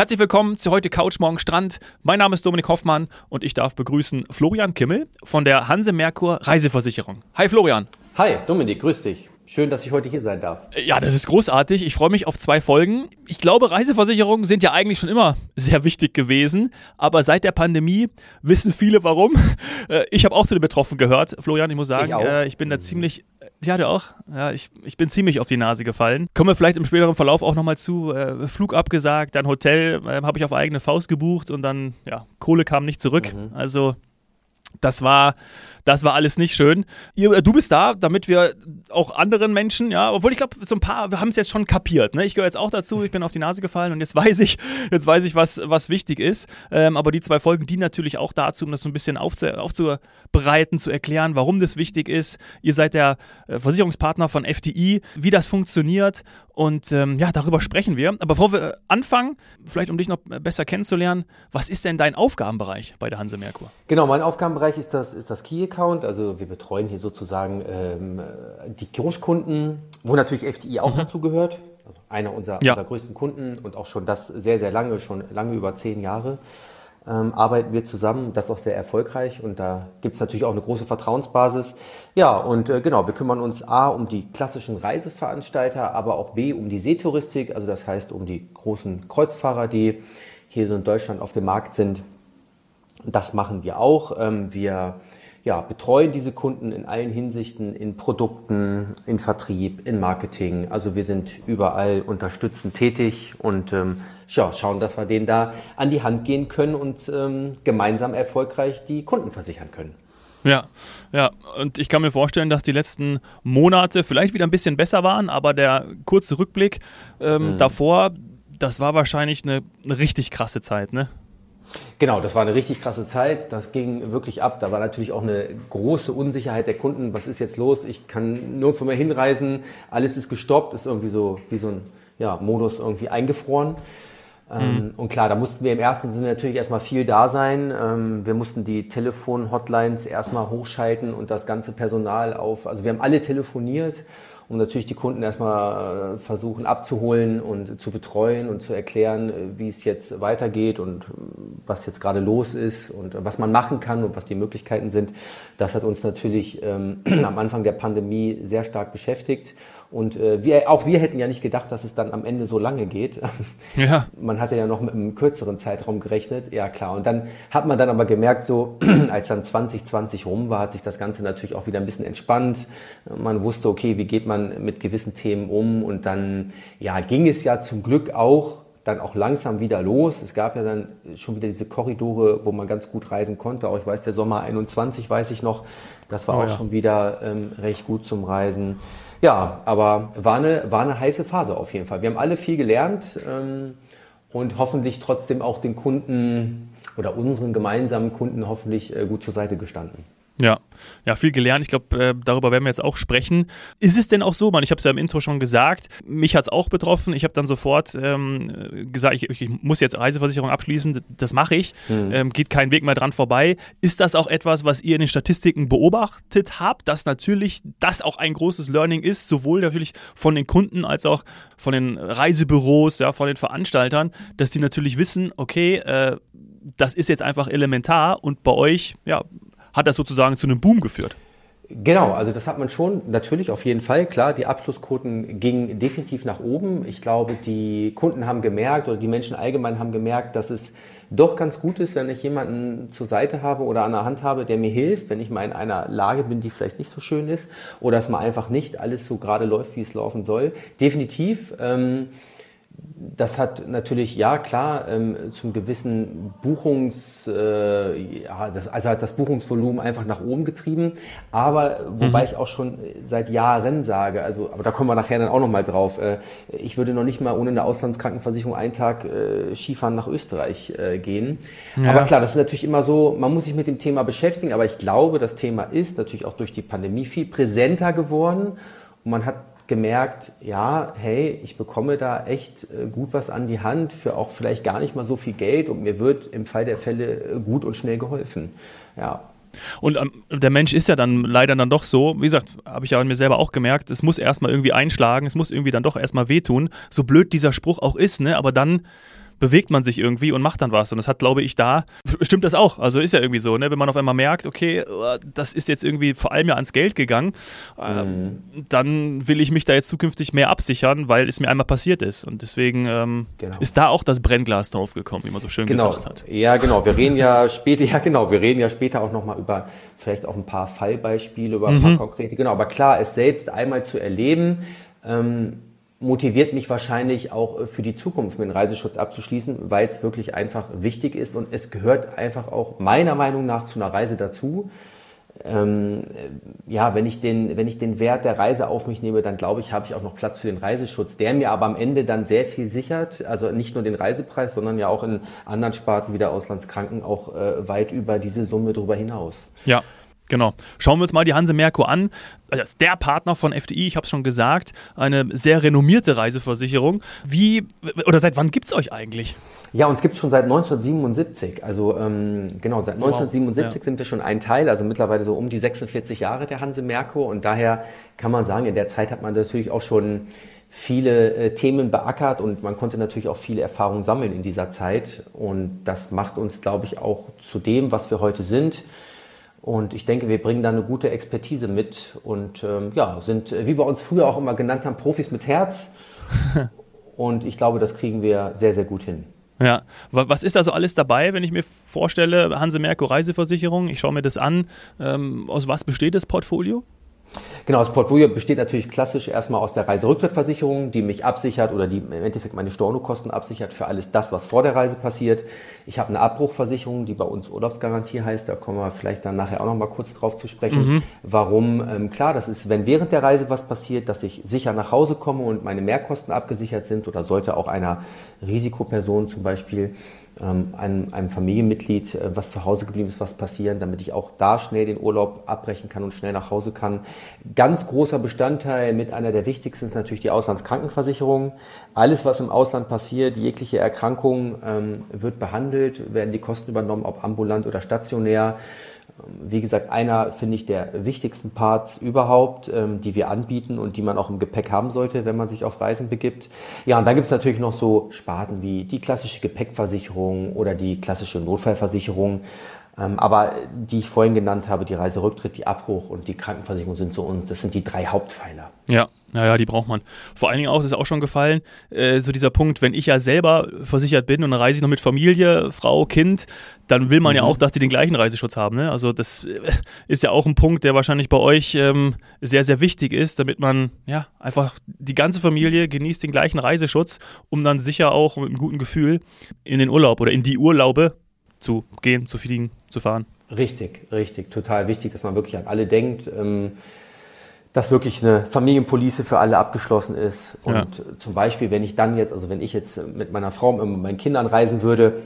Herzlich willkommen zu heute Couch Morgen Strand. Mein Name ist Dominik Hoffmann und ich darf begrüßen Florian Kimmel von der Hanse Merkur Reiseversicherung. Hi Florian. Hi Dominik, grüß dich. Schön, dass ich heute hier sein darf. Ja, das ist großartig. Ich freue mich auf zwei Folgen. Ich glaube, Reiseversicherungen sind ja eigentlich schon immer sehr wichtig gewesen, aber seit der Pandemie wissen viele warum. Äh, ich habe auch zu den Betroffenen gehört, Florian. Ich muss sagen, ich, äh, ich bin da ziemlich ja, du auch. Ja, ich, ich bin ziemlich auf die Nase gefallen. Kommen wir vielleicht im späteren Verlauf auch nochmal zu. Äh, Flug abgesagt, dann Hotel äh, habe ich auf eigene Faust gebucht und dann, ja, Kohle kam nicht zurück. Mhm. Also, das war das war alles nicht schön. Ihr, äh, du bist da, damit wir auch anderen Menschen, ja, obwohl ich glaube, so ein paar haben es jetzt schon kapiert. Ne? Ich gehöre jetzt auch dazu, ich bin auf die Nase gefallen und jetzt weiß ich, jetzt weiß ich, was, was wichtig ist. Ähm, aber die zwei Folgen dienen natürlich auch dazu, um das so ein bisschen aufzu aufzubereiten, zu erklären, warum das wichtig ist. Ihr seid der äh, Versicherungspartner von FDI, wie das funktioniert und ähm, ja, darüber sprechen wir. Aber bevor wir anfangen, vielleicht um dich noch besser kennenzulernen, was ist denn dein Aufgabenbereich bei der Hanse Merkur? Genau, mein Aufgabenbereich ist das, ist das Key Account. Also wir betreuen hier sozusagen ähm, die Großkunden, wo natürlich FTI auch mhm. dazu gehört. Also einer unserer, ja. unserer größten Kunden und auch schon das sehr, sehr lange, schon lange über zehn Jahre. Ähm, arbeiten wir zusammen, das ist auch sehr erfolgreich und da gibt es natürlich auch eine große Vertrauensbasis. Ja, und äh, genau, wir kümmern uns A um die klassischen Reiseveranstalter, aber auch B um die Seetouristik, also das heißt um die großen Kreuzfahrer, die hier so in Deutschland auf dem Markt sind. Das machen wir auch. Ähm, wir ja, betreuen diese Kunden in allen Hinsichten, in Produkten, in Vertrieb, in Marketing. Also wir sind überall unterstützend tätig und ähm, ja, schauen, dass wir denen da an die Hand gehen können und ähm, gemeinsam erfolgreich die Kunden versichern können. Ja, ja, und ich kann mir vorstellen, dass die letzten Monate vielleicht wieder ein bisschen besser waren, aber der kurze Rückblick ähm, mhm. davor, das war wahrscheinlich eine, eine richtig krasse Zeit, ne? Genau, das war eine richtig krasse Zeit. Das ging wirklich ab. Da war natürlich auch eine große Unsicherheit der Kunden. Was ist jetzt los? Ich kann nirgendwo mehr hinreisen. Alles ist gestoppt. Ist irgendwie so wie so ein ja, Modus irgendwie eingefroren. Ähm, mhm. und klar, da mussten wir im ersten Sinne natürlich erstmal viel da sein. Ähm, wir mussten die Telefon-Hotlines erstmal hochschalten und das ganze Personal auf. Also wir haben alle telefoniert um natürlich die Kunden erstmal äh, versuchen abzuholen und zu betreuen und zu erklären, äh, wie es jetzt weitergeht und äh, was jetzt gerade los ist und was man machen kann und was die Möglichkeiten sind. Das hat uns natürlich ähm, am Anfang der Pandemie sehr stark beschäftigt. Und äh, wir, auch wir hätten ja nicht gedacht, dass es dann am Ende so lange geht. Ja. Man hatte ja noch mit einem kürzeren Zeitraum gerechnet. Ja, klar. Und dann hat man dann aber gemerkt, so als dann 2020 rum war, hat sich das Ganze natürlich auch wieder ein bisschen entspannt. Man wusste, okay, wie geht man mit gewissen Themen um? Und dann, ja, ging es ja zum Glück auch dann auch langsam wieder los. Es gab ja dann schon wieder diese Korridore, wo man ganz gut reisen konnte. Auch ich weiß, der Sommer 21 weiß ich noch, das war oh, auch ja. schon wieder ähm, recht gut zum Reisen. Ja, aber war eine, war eine heiße Phase auf jeden Fall. Wir haben alle viel gelernt ähm, und hoffentlich trotzdem auch den Kunden oder unseren gemeinsamen Kunden hoffentlich äh, gut zur Seite gestanden. Ja, ja, viel gelernt. Ich glaube, äh, darüber werden wir jetzt auch sprechen. Ist es denn auch so, man, ich habe es ja im Intro schon gesagt, mich hat es auch betroffen. Ich habe dann sofort ähm, gesagt, ich, ich, muss jetzt Reiseversicherung abschließen, das mache ich. Mhm. Ähm, geht kein Weg mehr dran vorbei. Ist das auch etwas, was ihr in den Statistiken beobachtet habt, dass natürlich das auch ein großes Learning ist, sowohl natürlich von den Kunden als auch von den Reisebüros, ja, von den Veranstaltern, dass die natürlich wissen, okay, äh, das ist jetzt einfach elementar und bei euch, ja, hat das sozusagen zu einem Boom geführt. Genau, also das hat man schon natürlich auf jeden Fall. Klar, die Abschlussquoten gingen definitiv nach oben. Ich glaube, die Kunden haben gemerkt oder die Menschen allgemein haben gemerkt, dass es doch ganz gut ist, wenn ich jemanden zur Seite habe oder an der Hand habe, der mir hilft, wenn ich mal in einer Lage bin, die vielleicht nicht so schön ist oder es mal einfach nicht alles so gerade läuft, wie es laufen soll. Definitiv. Ähm, das hat natürlich, ja klar, ähm, zum gewissen Buchungs, äh, ja, das, also hat das Buchungsvolumen einfach nach oben getrieben. Aber wobei mhm. ich auch schon seit Jahren sage, also, aber da kommen wir nachher dann auch nochmal drauf, äh, ich würde noch nicht mal ohne eine Auslandskrankenversicherung einen Tag äh, Skifahren nach Österreich äh, gehen. Ja. Aber klar, das ist natürlich immer so, man muss sich mit dem Thema beschäftigen, aber ich glaube, das Thema ist natürlich auch durch die Pandemie viel präsenter geworden. Und man hat gemerkt, ja, hey, ich bekomme da echt äh, gut was an die Hand für auch vielleicht gar nicht mal so viel Geld und mir wird im Fall der Fälle äh, gut und schnell geholfen. Ja. Und ähm, der Mensch ist ja dann leider dann doch so, wie gesagt, habe ich ja an mir selber auch gemerkt, es muss erstmal irgendwie einschlagen, es muss irgendwie dann doch erstmal wehtun, so blöd dieser Spruch auch ist, ne, aber dann bewegt man sich irgendwie und macht dann was. Und das hat, glaube ich, da, stimmt das auch. Also ist ja irgendwie so, ne? wenn man auf einmal merkt, okay, oh, das ist jetzt irgendwie vor allem ja ans Geld gegangen, ähm, mhm. dann will ich mich da jetzt zukünftig mehr absichern, weil es mir einmal passiert ist. Und deswegen ähm, genau. ist da auch das Brennglas draufgekommen, wie man so schön genau. gesagt hat. Ja, genau. Wir reden ja später, ja genau, wir reden ja später auch nochmal über vielleicht auch ein paar Fallbeispiele, über ein mhm. paar konkrete, genau. Aber klar, es selbst einmal zu erleben, ähm, motiviert mich wahrscheinlich auch äh, für die Zukunft mit dem Reiseschutz abzuschließen, weil es wirklich einfach wichtig ist und es gehört einfach auch meiner Meinung nach zu einer Reise dazu. Ähm, äh, ja, wenn ich, den, wenn ich den Wert der Reise auf mich nehme, dann glaube ich, habe ich auch noch Platz für den Reiseschutz, der mir aber am Ende dann sehr viel sichert. Also nicht nur den Reisepreis, sondern ja auch in anderen Sparten wie der Auslandskranken auch äh, weit über diese Summe darüber hinaus. Ja, Genau. Schauen wir uns mal die Hanse Merkur an. Das ist der Partner von FDI, ich habe es schon gesagt, eine sehr renommierte Reiseversicherung. Wie oder seit wann gibt es euch eigentlich? Ja, uns gibt es schon seit 1977. Also ähm, genau, seit 1977 wow. sind wir schon ein Teil, also mittlerweile so um die 46 Jahre der Hanse Merkur. Und daher kann man sagen, in der Zeit hat man natürlich auch schon viele äh, Themen beackert und man konnte natürlich auch viele Erfahrungen sammeln in dieser Zeit. Und das macht uns, glaube ich, auch zu dem, was wir heute sind. Und ich denke, wir bringen da eine gute Expertise mit und ähm, ja, sind, wie wir uns früher auch immer genannt haben, Profis mit Herz. und ich glaube, das kriegen wir sehr, sehr gut hin. Ja, was ist da so alles dabei, wenn ich mir vorstelle, Hanse Merkur Reiseversicherung, ich schaue mir das an, ähm, aus was besteht das Portfolio? Genau, das Portfolio besteht natürlich klassisch erstmal aus der Reiserücktrittversicherung, die mich absichert oder die im Endeffekt meine Stornokosten absichert für alles das, was vor der Reise passiert. Ich habe eine Abbruchversicherung, die bei uns Urlaubsgarantie heißt. Da kommen wir vielleicht dann nachher auch noch mal kurz drauf zu sprechen. Mhm. Warum? Ähm, klar, das ist, wenn während der Reise was passiert, dass ich sicher nach Hause komme und meine Mehrkosten abgesichert sind oder sollte auch einer Risikoperson zum Beispiel einem, einem, Familienmitglied, äh, was zu Hause geblieben ist, was passieren, damit ich auch da schnell den Urlaub abbrechen kann und schnell nach Hause kann. Ganz großer Bestandteil mit einer der wichtigsten ist natürlich die Auslandskrankenversicherung. Alles, was im Ausland passiert, jegliche Erkrankung ähm, wird behandelt, werden die Kosten übernommen, ob ambulant oder stationär. Wie gesagt, einer, finde ich, der wichtigsten Parts überhaupt, ähm, die wir anbieten und die man auch im Gepäck haben sollte, wenn man sich auf Reisen begibt. Ja, und dann gibt es natürlich noch so Sparten wie die klassische Gepäckversicherung oder die klassische Notfallversicherung. Ähm, aber die ich vorhin genannt habe, die Reiserücktritt, die Abbruch und die Krankenversicherung sind so und das sind die drei Hauptpfeiler. Ja, naja, die braucht man. Vor allen Dingen auch, das ist auch schon gefallen, äh, so dieser Punkt, wenn ich ja selber versichert bin und dann reise ich noch mit Familie, Frau, Kind, dann will man mhm. ja auch, dass die den gleichen Reiseschutz haben. Ne? Also das äh, ist ja auch ein Punkt, der wahrscheinlich bei euch ähm, sehr, sehr wichtig ist, damit man ja einfach die ganze Familie genießt den gleichen Reiseschutz, um dann sicher auch mit einem guten Gefühl in den Urlaub oder in die Urlaube zu gehen, zu fliegen, zu fahren. Richtig, richtig, total wichtig, dass man wirklich an alle denkt. Ähm, dass wirklich eine Familienpolice für alle abgeschlossen ist. Und ja. zum Beispiel, wenn ich dann jetzt, also wenn ich jetzt mit meiner Frau und meinen Kindern reisen würde,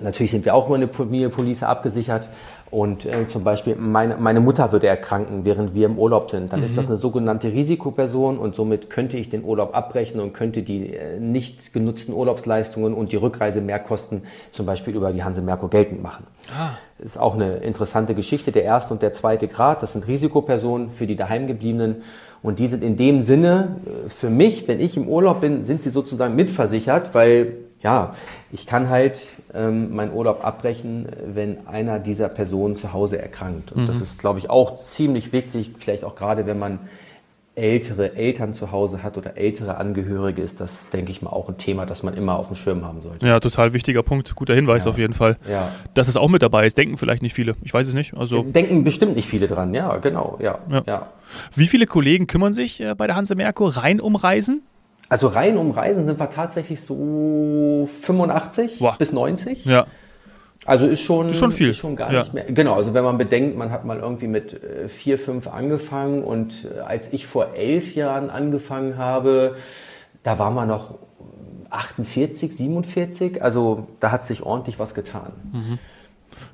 natürlich sind wir auch über eine Familienpolice abgesichert, und äh, zum Beispiel meine, meine Mutter würde erkranken, während wir im Urlaub sind. Dann mhm. ist das mhm. eine sogenannte Risikoperson und somit könnte ich den Urlaub abbrechen und könnte die äh, nicht genutzten Urlaubsleistungen und die Rückreisemehrkosten zum Beispiel über die Hanse Merkur geltend machen. Ah. Das ist auch eine interessante Geschichte. Der erste und der zweite Grad, das sind Risikopersonen für die daheimgebliebenen. Und die sind in dem Sinne, äh, für mich, wenn ich im Urlaub bin, sind sie sozusagen mitversichert, weil ja, ich kann halt ähm, meinen Urlaub abbrechen, wenn einer dieser Personen zu Hause erkrankt. Und mhm. das ist, glaube ich, auch ziemlich wichtig, vielleicht auch gerade, wenn man ältere Eltern zu Hause hat oder ältere Angehörige, ist das, denke ich mal, auch ein Thema, das man immer auf dem Schirm haben sollte. Ja, total wichtiger Punkt, guter Hinweis ja. auf jeden Fall. Ja. Dass es auch mit dabei ist, denken vielleicht nicht viele. Ich weiß es nicht. Also denken bestimmt nicht viele dran, ja, genau, ja. ja. ja. Wie viele Kollegen kümmern sich äh, bei der Hanse Merkur rein um Reisen? Also rein um Reisen sind wir tatsächlich so 85 Boah. bis 90. Ja. Also ist schon, ist schon viel. Ist schon gar ja. nicht mehr. Genau, also wenn man bedenkt, man hat mal irgendwie mit äh, vier, fünf angefangen und äh, als ich vor elf Jahren angefangen habe, da war man noch 48, 47. Also da hat sich ordentlich was getan. Mhm.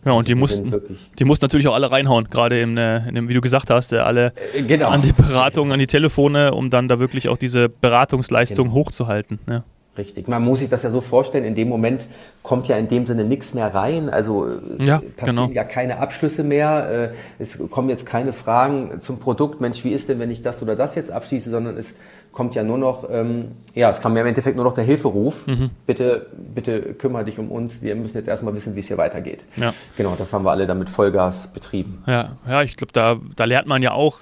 Ja, und die mussten, die mussten natürlich auch alle reinhauen, gerade in, in dem, wie du gesagt hast, äh, alle äh, genau. an die Beratung, an die Telefone, um dann da wirklich auch diese Beratungsleistung genau. hochzuhalten. Ja. Richtig. Man muss sich das ja so vorstellen, in dem Moment kommt ja in dem Sinne nichts mehr rein. Also ja, passieren genau. ja keine Abschlüsse mehr. Äh, es kommen jetzt keine Fragen zum Produkt, Mensch, wie ist denn, wenn ich das oder das jetzt abschließe, sondern es kommt ja nur noch, ähm, ja, es kam ja im Endeffekt nur noch der Hilferuf. Mhm. Bitte, bitte kümmere dich um uns. Wir müssen jetzt erstmal wissen, wie es hier weitergeht. Ja. Genau, das haben wir alle dann mit Vollgas betrieben. Ja, ja ich glaube, da, da lernt man ja auch,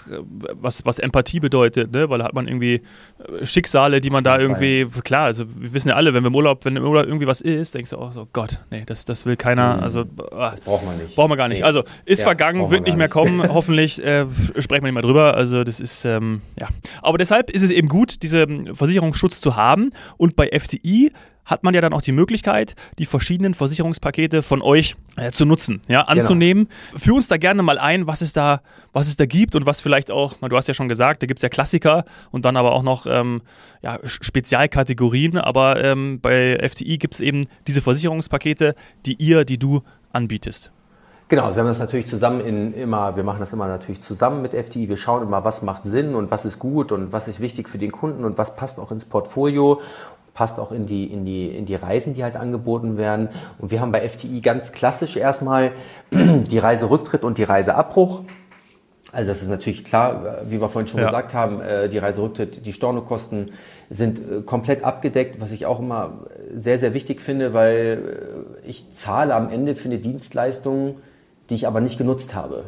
was, was Empathie bedeutet, ne? weil da hat man irgendwie äh, Schicksale, die man da irgendwie, klar, also wir wissen ja alle, wenn wir im Urlaub, wenn im Urlaub irgendwie was ist, denkst du auch so, Gott, nee, das, das will keiner, mhm. also das braucht man nicht. Braucht man gar nicht. Nee. Also ist ja, vergangen, wird nicht mehr kommen, hoffentlich äh, sprechen wir nicht mehr drüber. Also das ist, ähm, ja. Aber deshalb ist es eben gut, gut, diesen Versicherungsschutz zu haben. Und bei FTI hat man ja dann auch die Möglichkeit, die verschiedenen Versicherungspakete von euch äh, zu nutzen, ja, genau. anzunehmen. Genau. Führ uns da gerne mal ein, was es da, was es da gibt und was vielleicht auch, du hast ja schon gesagt, da gibt es ja Klassiker und dann aber auch noch ähm, ja, Spezialkategorien, aber ähm, bei FTI gibt es eben diese Versicherungspakete, die ihr, die du anbietest. Genau, wir haben das natürlich zusammen in immer, wir machen das immer natürlich zusammen mit FTI. Wir schauen immer, was macht Sinn und was ist gut und was ist wichtig für den Kunden und was passt auch ins Portfolio, passt auch in die, in die, in die Reisen, die halt angeboten werden. Und wir haben bei FTI ganz klassisch erstmal die Reiserücktritt und die Reiseabbruch. Also das ist natürlich klar, wie wir vorhin schon ja. gesagt haben, äh, die Reiserücktritt, die Stornokosten sind äh, komplett abgedeckt, was ich auch immer sehr, sehr wichtig finde, weil äh, ich zahle am Ende für eine Dienstleistung, die ich aber nicht genutzt habe.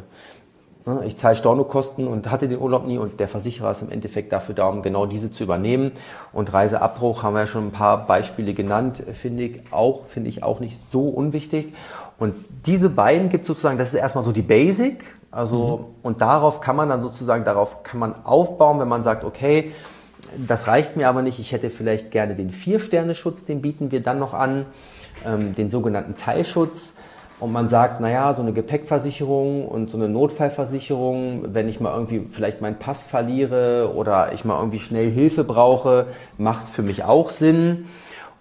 Ne, ich zahle Stornokosten und hatte den Urlaub nie und der Versicherer ist im Endeffekt dafür da, um genau diese zu übernehmen. Und Reiseabbruch haben wir ja schon ein paar Beispiele genannt, finde ich auch, finde ich auch nicht so unwichtig. Und diese beiden gibt es sozusagen, das ist erstmal so die Basic. Also, mhm. und darauf kann man dann sozusagen, darauf kann man aufbauen, wenn man sagt, okay, das reicht mir aber nicht, ich hätte vielleicht gerne den Vier-Sterne-Schutz, den bieten wir dann noch an, ähm, den sogenannten Teilschutz und man sagt, naja, so eine Gepäckversicherung und so eine Notfallversicherung, wenn ich mal irgendwie vielleicht meinen Pass verliere oder ich mal irgendwie schnell Hilfe brauche, macht für mich auch Sinn.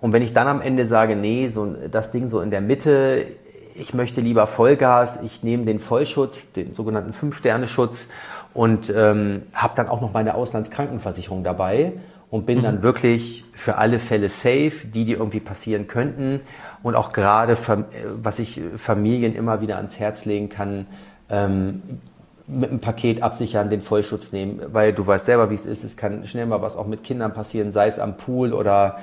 Und wenn ich dann am Ende sage, nee, so das Ding so in der Mitte, ich möchte lieber Vollgas, ich nehme den Vollschutz, den sogenannten Fünf-Sterne-Schutz und ähm, habe dann auch noch meine Auslandskrankenversicherung dabei und bin mhm. dann wirklich für alle Fälle safe, die, die irgendwie passieren könnten. Und auch gerade, was ich Familien immer wieder ans Herz legen kann, ähm, mit einem Paket absichern, den Vollschutz nehmen, weil du weißt selber, wie es ist. Es kann schnell mal was auch mit Kindern passieren, sei es am Pool oder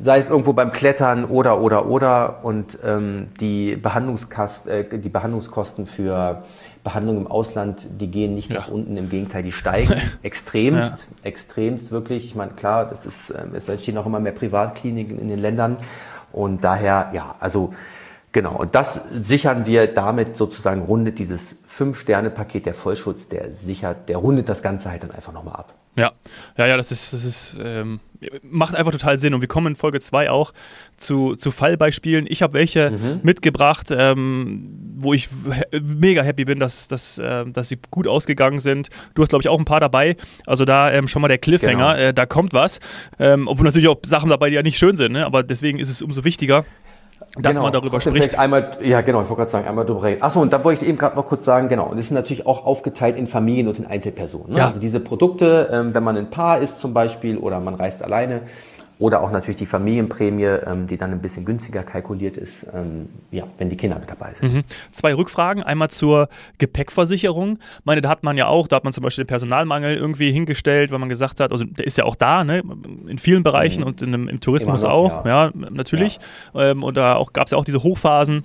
sei es irgendwo beim Klettern oder, oder, oder. Und ähm, die, Behandlungskost, äh, die Behandlungskosten für Behandlung im Ausland, die gehen nicht ja. nach unten, im Gegenteil, die steigen extremst, ja. extremst wirklich. Ich meine, klar, das ist, ähm, es entstehen auch immer mehr Privatkliniken in den Ländern und daher, ja, also Genau, und das sichern wir damit sozusagen, rundet dieses Fünf-Sterne-Paket der Vollschutz, der sichert, der rundet das Ganze halt dann einfach nochmal ab. Ja, ja, ja, das ist, das ist, ähm, macht einfach total Sinn. Und wir kommen in Folge 2 auch zu, zu Fallbeispielen. Ich habe welche mhm. mitgebracht, ähm, wo ich mega happy bin, dass, dass, äh, dass sie gut ausgegangen sind. Du hast, glaube ich, auch ein paar dabei. Also da ähm, schon mal der Cliffhanger, genau. äh, da kommt was. Ähm, obwohl natürlich auch Sachen dabei, die ja nicht schön sind, ne? aber deswegen ist es umso wichtiger dass genau. man darüber spricht. Einmal, ja, genau, ich wollte gerade sagen, einmal darüber reden. Achso, und da wollte ich eben gerade noch kurz sagen, genau, und das ist natürlich auch aufgeteilt in Familien und in Einzelpersonen. Ne? Ja. Also diese Produkte, ähm, wenn man ein Paar ist zum Beispiel oder man reist alleine, oder auch natürlich die Familienprämie, ähm, die dann ein bisschen günstiger kalkuliert ist, ähm, ja, wenn die Kinder mit dabei sind. Mhm. Zwei Rückfragen. Einmal zur Gepäckversicherung. Ich meine, da hat man ja auch, da hat man zum Beispiel den Personalmangel irgendwie hingestellt, weil man gesagt hat, also der ist ja auch da, ne? in vielen Bereichen mhm. und in, im Tourismus noch, auch, ja, ja natürlich. Ja. Ähm, und da gab es ja auch diese Hochphasen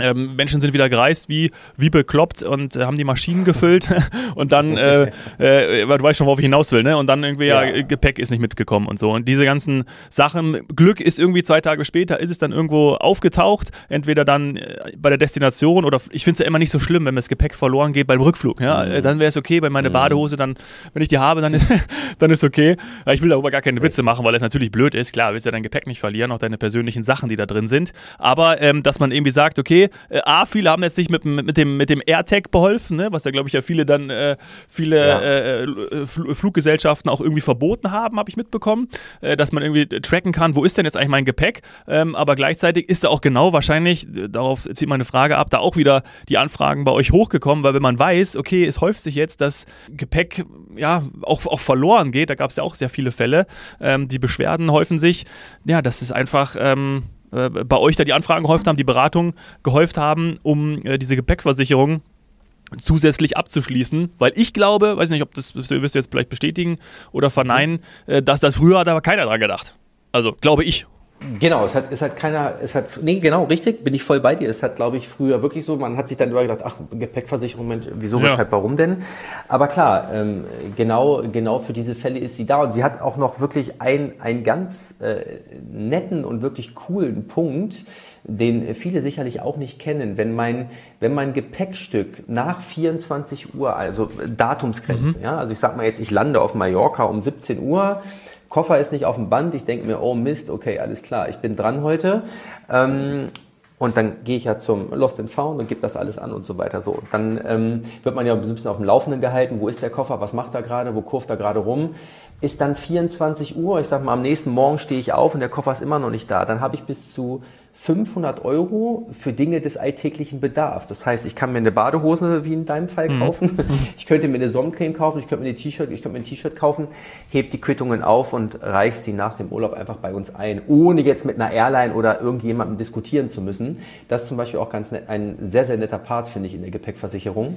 ähm, Menschen sind wieder gereist wie, wie bekloppt und äh, haben die Maschinen gefüllt und dann, äh, äh, du weißt schon, worauf ich hinaus will, ne? Und dann irgendwie, ja. ja. Gepäck ist nicht mitgekommen und so. Und diese ganzen Sachen, Glück ist irgendwie zwei Tage später, ist es dann irgendwo aufgetaucht, entweder dann äh, bei der Destination oder ich finde es ja immer nicht so schlimm, wenn mir das Gepäck verloren geht beim Rückflug. Ja? Mhm. Dann wäre es okay, bei meiner mhm. Badehose, dann, wenn ich die habe, dann ist, dann ist okay. Ich will darüber gar keine Witze machen, weil es natürlich blöd ist. Klar, willst ja dein Gepäck nicht verlieren, auch deine persönlichen Sachen, die da drin sind. Aber ähm, dass man irgendwie sagt, okay, äh, A, viele haben jetzt nicht mit, mit, dem, mit dem AirTag beholfen, ne? was da glaube ich ja viele dann, äh, viele ja. äh, äh Fluggesellschaften auch irgendwie verboten haben, habe ich mitbekommen, dass man irgendwie tracken kann, wo ist denn jetzt eigentlich mein Gepäck, ähm, aber gleichzeitig ist da auch genau wahrscheinlich, darauf zieht meine Frage ab, da auch wieder die Anfragen bei euch hochgekommen, weil wenn man weiß, okay, es häuft sich jetzt, dass Gepäck ja auch, auch verloren geht, da gab es ja auch sehr viele Fälle, ähm, die Beschwerden häufen sich, ja, das ist einfach ähm, äh, bei euch da die Anfragen gehäuft haben, die Beratung gehäuft haben, um äh, diese Gepäckversicherung zusätzlich abzuschließen, weil ich glaube, weiß nicht, ob das, das wirst du jetzt vielleicht bestätigen oder verneinen, äh, dass das früher hat aber keiner dran gedacht. Also glaube ich. Genau, es hat, es hat keiner, es hat, nee, genau, richtig, bin ich voll bei dir. Es hat, glaube ich, früher wirklich so, man hat sich dann immer gedacht, ach, Gepäckversicherung, Mensch, wieso, ja. weshalb, warum denn? Aber klar, ähm, genau, genau für diese Fälle ist sie da und sie hat auch noch wirklich ein, einen ganz äh, netten und wirklich coolen Punkt, den viele sicherlich auch nicht kennen. Wenn mein, wenn mein Gepäckstück nach 24 Uhr, also Datumsgrenze, mhm. ja, also ich sag mal jetzt, ich lande auf Mallorca um 17 Uhr, Koffer ist nicht auf dem Band. Ich denke mir, oh Mist, okay, alles klar, ich bin dran heute. Ähm, und dann gehe ich ja zum Lost and Found und gebe das alles an und so weiter. So, dann ähm, wird man ja ein bisschen auf dem Laufenden gehalten. Wo ist der Koffer? Was macht er gerade? Wo kurft er gerade rum? Ist dann 24 Uhr. Ich sag mal, am nächsten Morgen stehe ich auf und der Koffer ist immer noch nicht da. Dann habe ich bis zu 500 Euro für Dinge des alltäglichen Bedarfs. Das heißt, ich kann mir eine Badehose wie in deinem Fall mhm. kaufen, mhm. ich könnte mir eine Sonnencreme kaufen, ich könnte mir ein T-Shirt, ich könnte mir ein T-Shirt kaufen, heb die Quittungen auf und reich sie nach dem Urlaub einfach bei uns ein, ohne jetzt mit einer Airline oder irgendjemandem diskutieren zu müssen. Das ist zum Beispiel auch ganz nett, ein sehr, sehr netter Part, finde ich, in der Gepäckversicherung.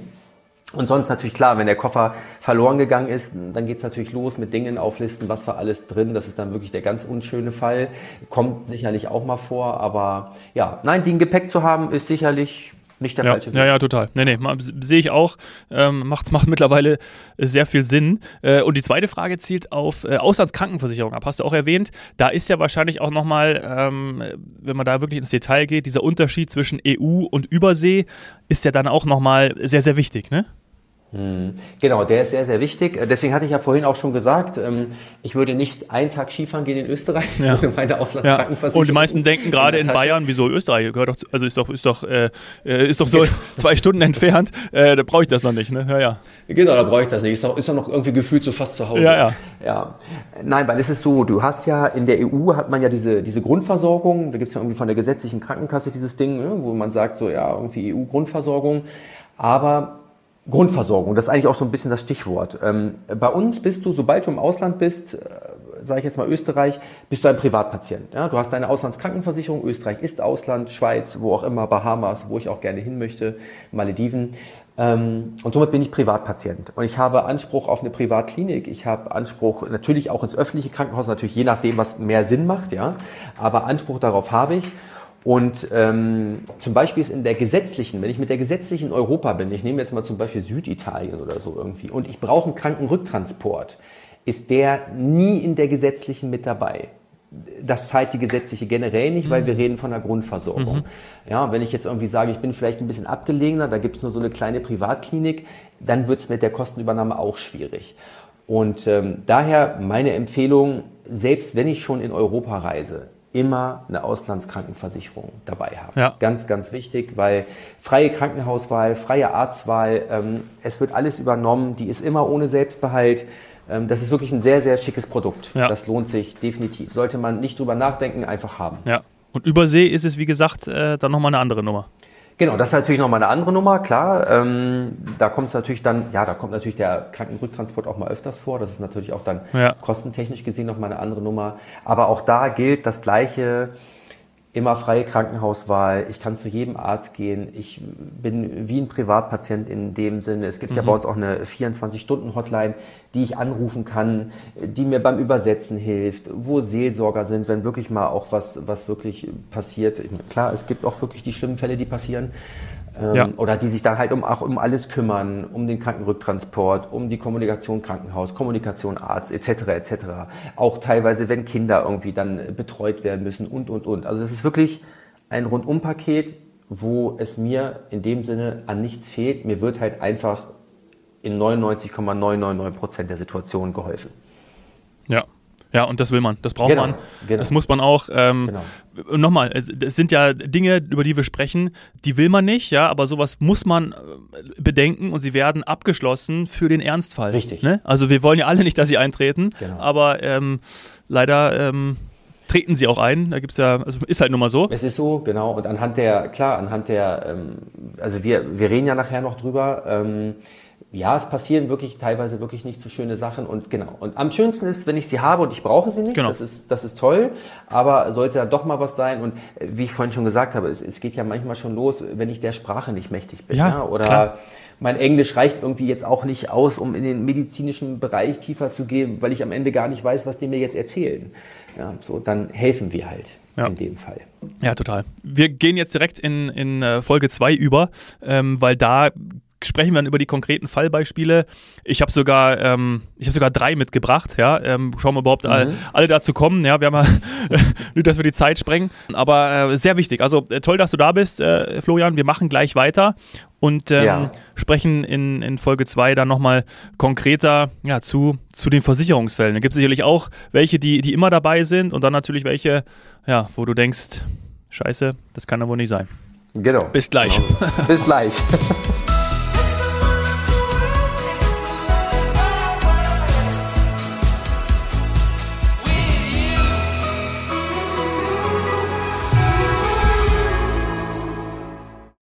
Und sonst natürlich klar, wenn der Koffer verloren gegangen ist, dann geht's natürlich los mit Dingen auflisten, was war alles drin. Das ist dann wirklich der ganz unschöne Fall. Kommt sicherlich auch mal vor, aber ja, nein, die ein Gepäck zu haben, ist sicherlich nicht der ja, falsche Weg. Ja, ja, total. Nee, nee, sehe ich auch. Ähm, macht, macht mittlerweile sehr viel Sinn. Äh, und die zweite Frage zielt auf äh, Auslandskrankenversicherung ab. Hast du auch erwähnt. Da ist ja wahrscheinlich auch nochmal, ähm, wenn man da wirklich ins Detail geht, dieser Unterschied zwischen EU und Übersee ist ja dann auch nochmal sehr, sehr wichtig, ne? Hm. Genau, der ist sehr, sehr wichtig. Deswegen hatte ich ja vorhin auch schon gesagt, ähm, ich würde nicht einen Tag Skifahren gehen in Österreich, ja. meine Auslandskrankenversicherung. Und die meisten denken gerade in, in Bayern, wieso Österreich? Gehört doch, zu, also ist doch, ist doch, äh, äh ist doch so genau. zwei Stunden entfernt, äh, da brauche ich das noch nicht. Ne? Ja, ja. Genau, da brauche ich das nicht. Ist doch, ist doch noch irgendwie gefühlt so fast zu Hause. Ja, ja. ja. Nein, weil es ist so, du hast ja in der EU hat man ja diese, diese Grundversorgung, da gibt es ja irgendwie von der gesetzlichen Krankenkasse dieses Ding, ne, wo man sagt, so ja, irgendwie EU-Grundversorgung. Aber Grundversorgung, das ist eigentlich auch so ein bisschen das Stichwort. Ähm, bei uns bist du, sobald du im Ausland bist, äh, sage ich jetzt mal Österreich, bist du ein Privatpatient. Ja? Du hast deine Auslandskrankenversicherung, Österreich ist Ausland, Schweiz, wo auch immer, Bahamas, wo ich auch gerne hin möchte, Malediven. Ähm, und somit bin ich Privatpatient. Und ich habe Anspruch auf eine Privatklinik. Ich habe Anspruch natürlich auch ins öffentliche Krankenhaus, natürlich je nachdem, was mehr Sinn macht, ja. Aber Anspruch darauf habe ich. Und ähm, zum Beispiel ist in der gesetzlichen, wenn ich mit der gesetzlichen Europa bin, ich nehme jetzt mal zum Beispiel Süditalien oder so irgendwie, und ich brauche einen Krankenrücktransport, ist der nie in der gesetzlichen mit dabei. Das zahlt die gesetzliche generell nicht, weil mhm. wir reden von der Grundversorgung. Mhm. Ja, wenn ich jetzt irgendwie sage, ich bin vielleicht ein bisschen abgelegener, da gibt es nur so eine kleine Privatklinik, dann wird es mit der Kostenübernahme auch schwierig. Und ähm, daher meine Empfehlung, selbst wenn ich schon in Europa reise, immer eine Auslandskrankenversicherung dabei haben. Ja. Ganz, ganz wichtig, weil freie Krankenhauswahl, freie Arztwahl, ähm, es wird alles übernommen, die ist immer ohne Selbstbehalt. Ähm, das ist wirklich ein sehr, sehr schickes Produkt. Ja. Das lohnt sich definitiv. Sollte man nicht drüber nachdenken, einfach haben. Ja. Und Übersee ist es, wie gesagt, äh, dann nochmal eine andere Nummer. Genau, das ist natürlich nochmal eine andere Nummer, klar. Ähm, da kommt es natürlich dann, ja, da kommt natürlich der Krankenrücktransport auch mal öfters vor. Das ist natürlich auch dann ja. kostentechnisch gesehen nochmal eine andere Nummer. Aber auch da gilt das gleiche immer freie Krankenhauswahl. Ich kann zu jedem Arzt gehen. Ich bin wie ein Privatpatient in dem Sinne. Es gibt mhm. ja bei uns auch eine 24-Stunden-Hotline, die ich anrufen kann, die mir beim Übersetzen hilft, wo Seelsorger sind, wenn wirklich mal auch was, was wirklich passiert. Klar, es gibt auch wirklich die schlimmen Fälle, die passieren. Ähm, ja. Oder die sich dann halt um, auch um alles kümmern, um den Krankenrücktransport, um die Kommunikation Krankenhaus, Kommunikation Arzt etc. etc. Auch teilweise, wenn Kinder irgendwie dann betreut werden müssen und und und. Also es ist wirklich ein Rundumpaket, wo es mir in dem Sinne an nichts fehlt. Mir wird halt einfach in 99,999 Prozent der Situationen geholfen. Ja, ja, und das will man, das braucht genau, man, genau. das muss man auch. Ähm, genau. Nochmal, es, es, sind ja Dinge, über die wir sprechen, die will man nicht, ja, aber sowas muss man äh, bedenken und sie werden abgeschlossen für den Ernstfall. Richtig. Ne? Also wir wollen ja alle nicht, dass sie eintreten, genau. aber ähm, leider ähm, treten sie auch ein. Da gibt es ja, also ist halt nun mal so. Es ist so, genau. Und anhand der, klar, anhand der, ähm, also wir, wir reden ja nachher noch drüber. Ähm, ja, es passieren wirklich teilweise wirklich nicht so schöne Sachen und genau. Und am schönsten ist, wenn ich sie habe und ich brauche sie nicht. Genau. Das ist, das ist toll. Aber sollte dann doch mal was sein und äh, wie ich vorhin schon gesagt habe, es, es geht ja manchmal schon los, wenn ich der Sprache nicht mächtig bin. Ja, ja? Oder, klar. mein Englisch reicht irgendwie jetzt auch nicht aus, um in den medizinischen Bereich tiefer zu gehen, weil ich am Ende gar nicht weiß, was die mir jetzt erzählen. Ja, so, dann helfen wir halt ja. in dem Fall. Ja, total. Wir gehen jetzt direkt in, in äh, Folge 2 über, ähm, weil da sprechen wir dann über die konkreten Fallbeispiele. Ich habe sogar, ähm, ich habe sogar drei mitgebracht. Ja, ähm, schauen wir überhaupt mhm. alle, alle dazu kommen. Ja, wir haben ja, nicht, dass wir die Zeit sprengen, aber äh, sehr wichtig. Also äh, toll, dass du da bist, äh, Florian. Wir machen gleich weiter und ähm, ja. sprechen in, in Folge 2 dann nochmal konkreter ja, zu, zu den Versicherungsfällen. Da gibt es sicherlich auch welche, die, die immer dabei sind und dann natürlich welche, ja, wo du denkst, scheiße, das kann aber wohl nicht sein. Genau. Bis gleich. Genau. Bis gleich.